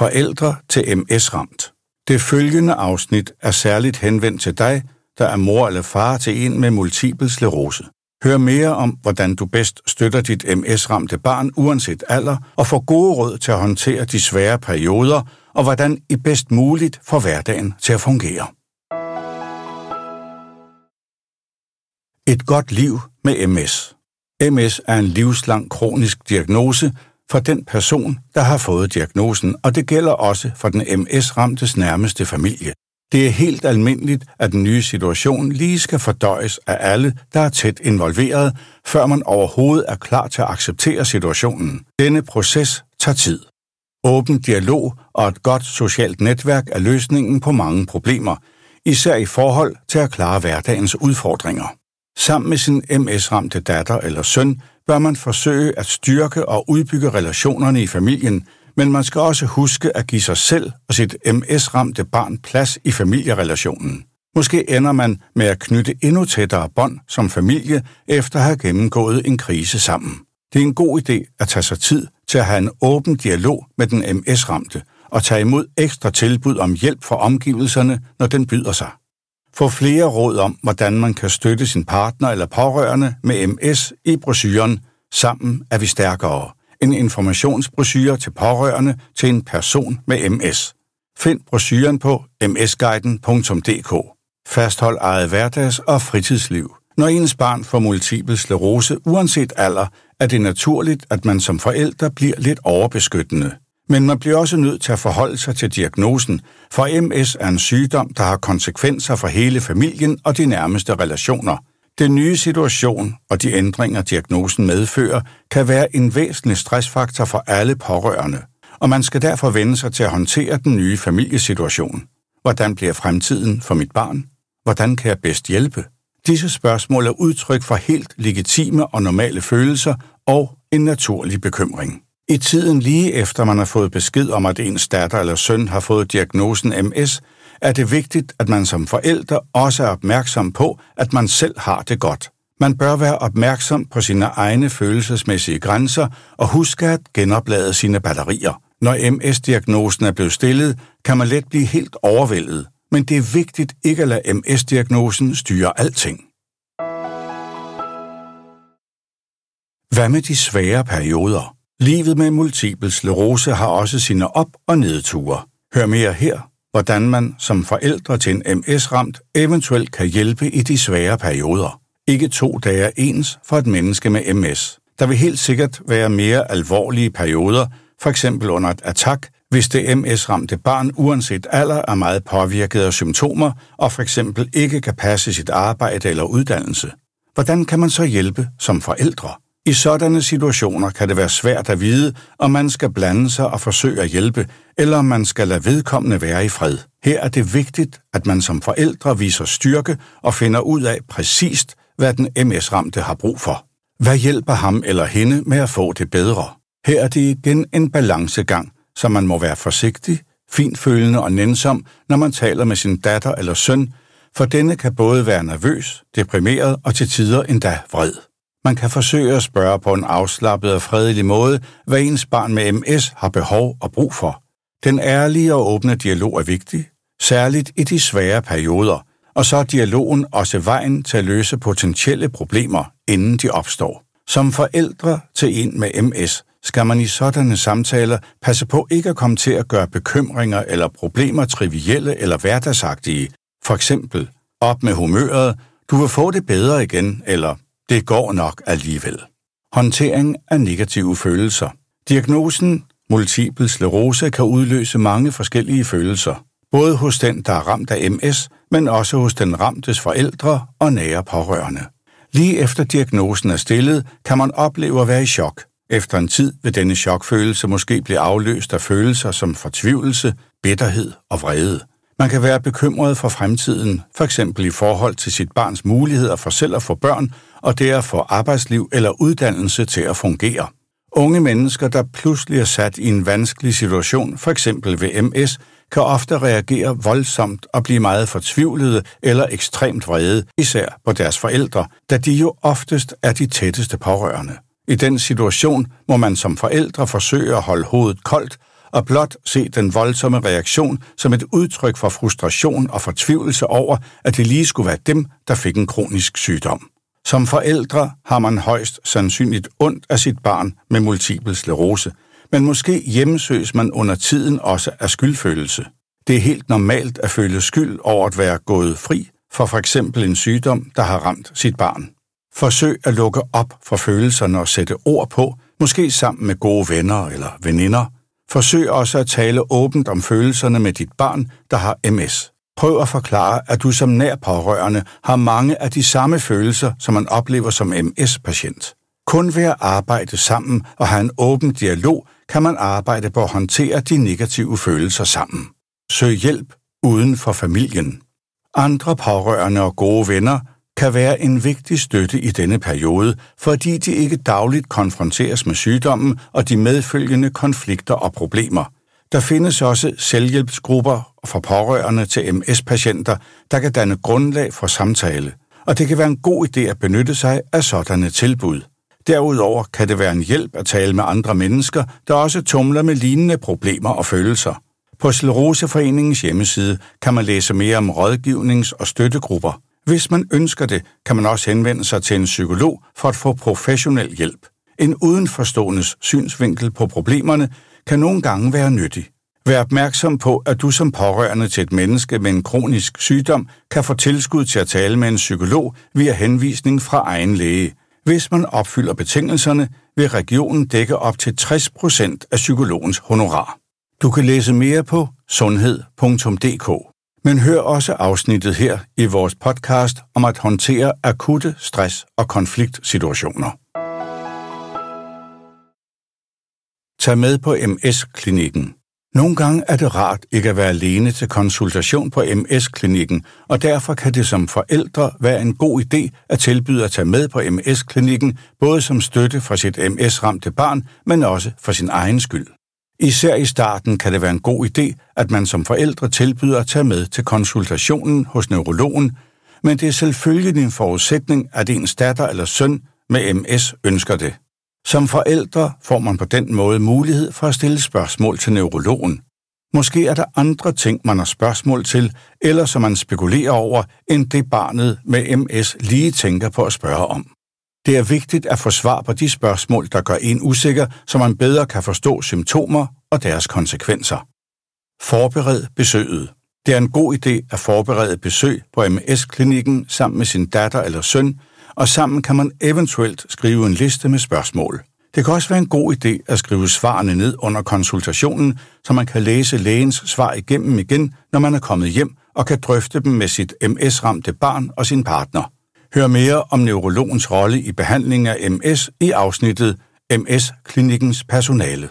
Forældre til MS-ramt. Det følgende afsnit er særligt henvendt til dig, der er mor eller far til en med multiple sklerose. Hør mere om, hvordan du bedst støtter dit MS-ramte barn uanset alder, og får gode råd til at håndtere de svære perioder, og hvordan I bedst muligt får hverdagen til at fungere. Et godt liv med MS. MS er en livslang kronisk diagnose for den person, der har fået diagnosen, og det gælder også for den MS-ramtes nærmeste familie. Det er helt almindeligt, at den nye situation lige skal fordøjes af alle, der er tæt involveret, før man overhovedet er klar til at acceptere situationen. Denne proces tager tid. Åben dialog og et godt socialt netværk er løsningen på mange problemer, især i forhold til at klare hverdagens udfordringer. Sammen med sin MS-ramte datter eller søn bør man forsøge at styrke og udbygge relationerne i familien, men man skal også huske at give sig selv og sit MS-ramte barn plads i familierelationen. Måske ender man med at knytte endnu tættere bånd som familie efter at have gennemgået en krise sammen. Det er en god idé at tage sig tid til at have en åben dialog med den MS-ramte og tage imod ekstra tilbud om hjælp fra omgivelserne, når den byder sig. Få flere råd om, hvordan man kan støtte sin partner eller pårørende med MS i brosyren Sammen er vi stærkere. En informationsbrochure til pårørende til en person med MS. Find brosyren på msguiden.dk. Fasthold eget hverdags- og fritidsliv. Når ens barn får multiple sklerose, uanset alder, er det naturligt, at man som forældre bliver lidt overbeskyttende. Men man bliver også nødt til at forholde sig til diagnosen, for MS er en sygdom, der har konsekvenser for hele familien og de nærmeste relationer. Den nye situation og de ændringer, diagnosen medfører, kan være en væsentlig stressfaktor for alle pårørende, og man skal derfor vende sig til at håndtere den nye familiesituation. Hvordan bliver fremtiden for mit barn? Hvordan kan jeg bedst hjælpe? Disse spørgsmål er udtryk for helt legitime og normale følelser og en naturlig bekymring. I tiden lige efter man har fået besked om, at ens datter eller søn har fået diagnosen MS, er det vigtigt, at man som forældre også er opmærksom på, at man selv har det godt. Man bør være opmærksom på sine egne følelsesmæssige grænser og huske at genoplade sine batterier. Når MS-diagnosen er blevet stillet, kan man let blive helt overvældet, men det er vigtigt ikke at lade MS-diagnosen styre alting. Hvad med de svære perioder? Livet med multiple sklerose har også sine op- og nedture. Hør mere her, hvordan man som forældre til en MS-ramt eventuelt kan hjælpe i de svære perioder. Ikke to dage er ens for et menneske med MS. Der vil helt sikkert være mere alvorlige perioder, for eksempel under et attack, hvis det MS-ramte barn uanset alder er meget påvirket af symptomer og for eksempel ikke kan passe sit arbejde eller uddannelse. Hvordan kan man så hjælpe som forældre? I sådanne situationer kan det være svært at vide, om man skal blande sig og forsøge at hjælpe, eller om man skal lade vedkommende være i fred. Her er det vigtigt, at man som forældre viser styrke og finder ud af præcist, hvad den MS-ramte har brug for. Hvad hjælper ham eller hende med at få det bedre? Her er det igen en balancegang, så man må være forsigtig, finfølende og nænsom, når man taler med sin datter eller søn, for denne kan både være nervøs, deprimeret og til tider endda vred. Man kan forsøge at spørge på en afslappet og fredelig måde, hvad ens barn med MS har behov og brug for. Den ærlige og åbne dialog er vigtig, særligt i de svære perioder, og så er dialogen også vejen til at løse potentielle problemer, inden de opstår. Som forældre til en med MS skal man i sådanne samtaler passe på ikke at komme til at gøre bekymringer eller problemer trivielle eller hverdagsagtige. For eksempel, op med humøret, du vil få det bedre igen, eller det går nok alligevel. Håndtering af negative følelser. Diagnosen multiple sklerose kan udløse mange forskellige følelser, både hos den, der er ramt af MS, men også hos den ramtes forældre og nære pårørende. Lige efter diagnosen er stillet, kan man opleve at være i chok. Efter en tid vil denne chokfølelse måske blive afløst af følelser som fortvivlelse, bitterhed og vrede. Man kan være bekymret for fremtiden, for eksempel i forhold til sit barns muligheder for selv at få børn, og det at få arbejdsliv eller uddannelse til at fungere. Unge mennesker, der pludselig er sat i en vanskelig situation, f.eks. ved MS, kan ofte reagere voldsomt og blive meget fortvivlede eller ekstremt vrede, især på deres forældre, da de jo oftest er de tætteste pårørende. I den situation må man som forældre forsøge at holde hovedet koldt og blot se den voldsomme reaktion som et udtryk for frustration og fortvivlelse over, at det lige skulle være dem, der fik en kronisk sygdom. Som forældre har man højst sandsynligt ondt af sit barn med multiple sklerose, men måske hjemmesøges man under tiden også af skyldfølelse. Det er helt normalt at føle skyld over at være gået fri for f.eks. en sygdom, der har ramt sit barn. Forsøg at lukke op for følelserne og sætte ord på, måske sammen med gode venner eller veninder. Forsøg også at tale åbent om følelserne med dit barn, der har MS. Prøv at forklare, at du som nær pårørende har mange af de samme følelser, som man oplever som MS-patient. Kun ved at arbejde sammen og have en åben dialog, kan man arbejde på at håndtere de negative følelser sammen. Søg hjælp uden for familien. Andre pårørende og gode venner kan være en vigtig støtte i denne periode, fordi de ikke dagligt konfronteres med sygdommen og de medfølgende konflikter og problemer. Der findes også selvhjælpsgrupper for pårørende til MS-patienter, der kan danne grundlag for samtale, og det kan være en god idé at benytte sig af sådanne tilbud. Derudover kan det være en hjælp at tale med andre mennesker, der også tumler med lignende problemer og følelser. På Sleroseforeningens hjemmeside kan man læse mere om rådgivnings- og støttegrupper. Hvis man ønsker det, kan man også henvende sig til en psykolog for at få professionel hjælp. En udenforståendes synsvinkel på problemerne kan nogle gange være nyttig. Vær opmærksom på, at du som pårørende til et menneske med en kronisk sygdom kan få tilskud til at tale med en psykolog via henvisning fra egen læge. Hvis man opfylder betingelserne, vil regionen dække op til 60% af psykologens honorar. Du kan læse mere på sundhed.dk. Men hør også afsnittet her i vores podcast om at håndtere akutte stress- og konfliktsituationer. Tag med på MS-klinikken. Nogle gange er det rart ikke at være alene til konsultation på MS-klinikken, og derfor kan det som forældre være en god idé at tilbyde at tage med på MS-klinikken, både som støtte for sit MS-ramte barn, men også for sin egen skyld. Især i starten kan det være en god idé, at man som forældre tilbyder at tage med til konsultationen hos neurologen, men det er selvfølgelig en forudsætning, at ens datter eller søn med MS ønsker det. Som forældre får man på den måde mulighed for at stille spørgsmål til neurologen. Måske er der andre ting, man har spørgsmål til, eller som man spekulerer over, end det barnet med MS lige tænker på at spørge om. Det er vigtigt at få svar på de spørgsmål, der gør en usikker, så man bedre kan forstå symptomer og deres konsekvenser. Forbered besøget. Det er en god idé at forberede besøg på MS-klinikken sammen med sin datter eller søn, og sammen kan man eventuelt skrive en liste med spørgsmål. Det kan også være en god idé at skrive svarene ned under konsultationen, så man kan læse lægens svar igennem igen, når man er kommet hjem og kan drøfte dem med sit MS-ramte barn og sin partner. Hør mere om neurologens rolle i behandlingen af MS i afsnittet MS-klinikkens personale.